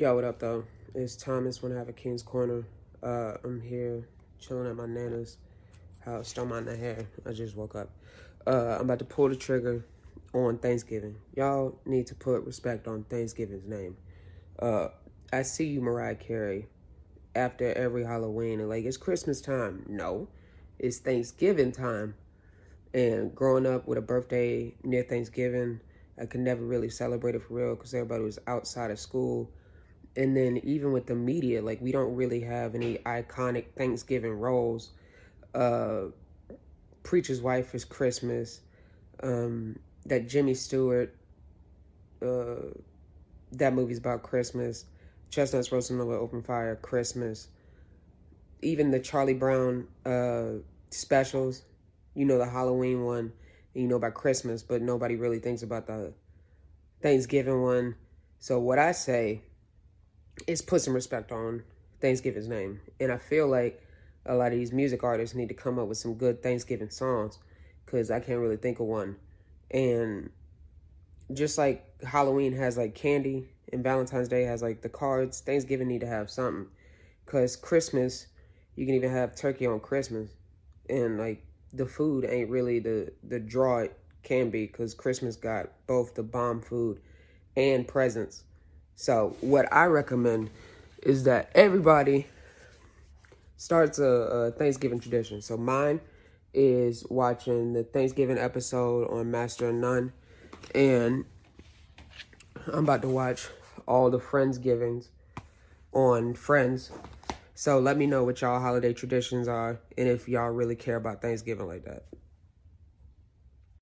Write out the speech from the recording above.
Yo, what up, though? It's Thomas when I have a King's Corner. Uh, I'm here chilling at my nana's house, still my hair. I just woke up. Uh, I'm about to pull the trigger on Thanksgiving. Y'all need to put respect on Thanksgiving's name. Uh, I see you, Mariah Carey, after every Halloween, and like, it's Christmas time. No, it's Thanksgiving time. And growing up with a birthday near Thanksgiving, I could never really celebrate it for real because everybody was outside of school. And then even with the media, like we don't really have any iconic Thanksgiving roles. Uh, Preacher's Wife is Christmas. Um, that Jimmy Stewart, uh, that movie's about Christmas. Chestnuts roasting over open fire, Christmas. Even the Charlie Brown uh, specials, you know, the Halloween one, you know about Christmas, but nobody really thinks about the Thanksgiving one. So what I say is put some respect on Thanksgiving's name. And I feel like a lot of these music artists need to come up with some good Thanksgiving songs because I can't really think of one. And just like Halloween has like candy and Valentine's Day has like the cards, Thanksgiving need to have something. Because Christmas, you can even have turkey on Christmas. And like the food ain't really the, the draw it can be because Christmas got both the bomb food and presents. So what I recommend is that everybody starts a, a, Thanksgiving tradition. So mine is watching the Thanksgiving episode on Master of None, and I'm about to watch all the Friendsgivings on Friends. So let me know what y'all holiday traditions are and if y'all really care about Thanksgiving like that.